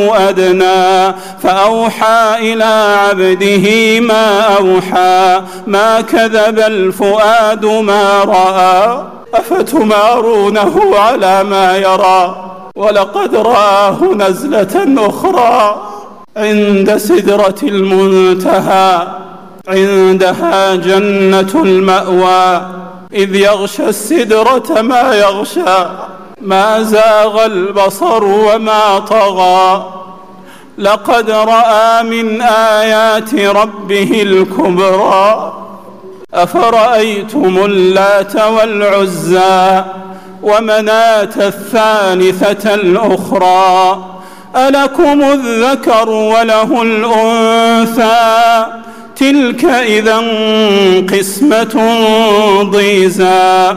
أو أدنى فأوحى إلى عبده ما أوحى ما كذب الفؤاد ما رأى أفتمارونه على ما يرى ولقد رآه نزلة أخرى عند سدرة المنتهى عندها جنة المأوى إذ يغشى السدرة ما يغشى ما زاغ البصر وما طغى. لقد رأى من آيات ربه الكبرى. أفرأيتم اللات والعزى ومناة الثالثة الأخرى؟ ألكم الذكر وله الأنثى؟ تلك إذا قسمة ضيزى.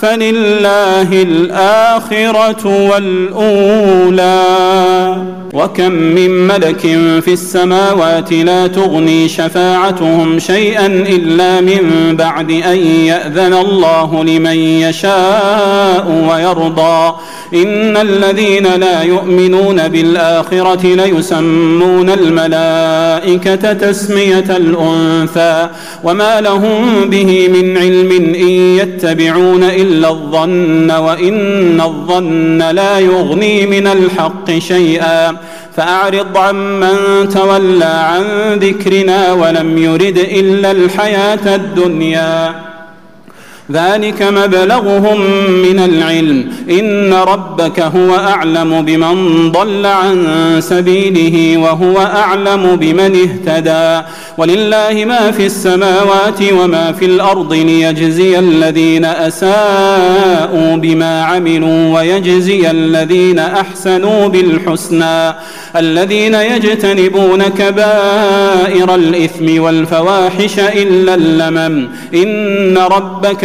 فلله الآخرة والأولى. وكم من ملك في السماوات لا تغني شفاعتهم شيئا إلا من بعد أن يأذن الله لمن يشاء ويرضى. إن الذين لا يؤمنون بالآخرة ليسمون الملائكة تسمية الأنثى. وما لهم به من علم إن يتبعون إلا الظن وإن الظن لا يغني من الحق شيئا. فأعرض عمن تولى عن ذكرنا ولم يرد إلا الحياة الدنيا. ذلك مبلغهم من العلم. إن ربك هو أعلم بمن ضل عن سبيله وهو أعلم بمن اهتدى. ولله ما في السماوات وما في الأرض ليجزي الذين أساءوا بما عملوا ويجزي الذين أحسنوا بالحسنى. الذين يجتنبون كبائر الإثم والفواحش إلا اللمم. إن ربك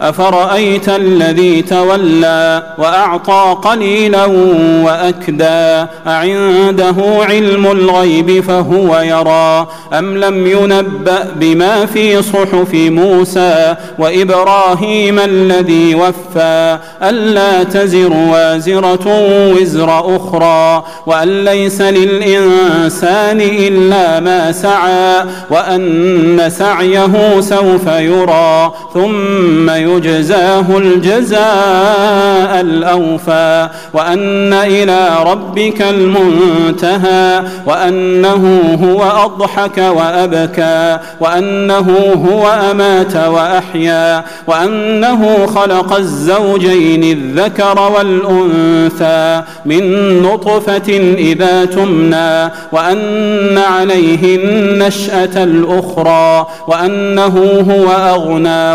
أفرأيت الذي تولى وأعطى قليلا وأكدى أعنده علم الغيب فهو يرى أم لم ينبأ بما في صحف موسى وإبراهيم الذي وفى ألا تزر وازرة وزر أخرى وأن ليس للإنسان إلا ما سعى وأن سعيه سوف يرى ثم يرى يجزاه الجزاء الأوفى وأن إلى ربك المنتهى وأنه هو أضحك وأبكى وأنه هو أمات وأحيا وأنه خلق الزوجين الذكر والأنثى من نطفة إذا تمنى وأن عليه النشأة الأخرى وأنه هو أغنى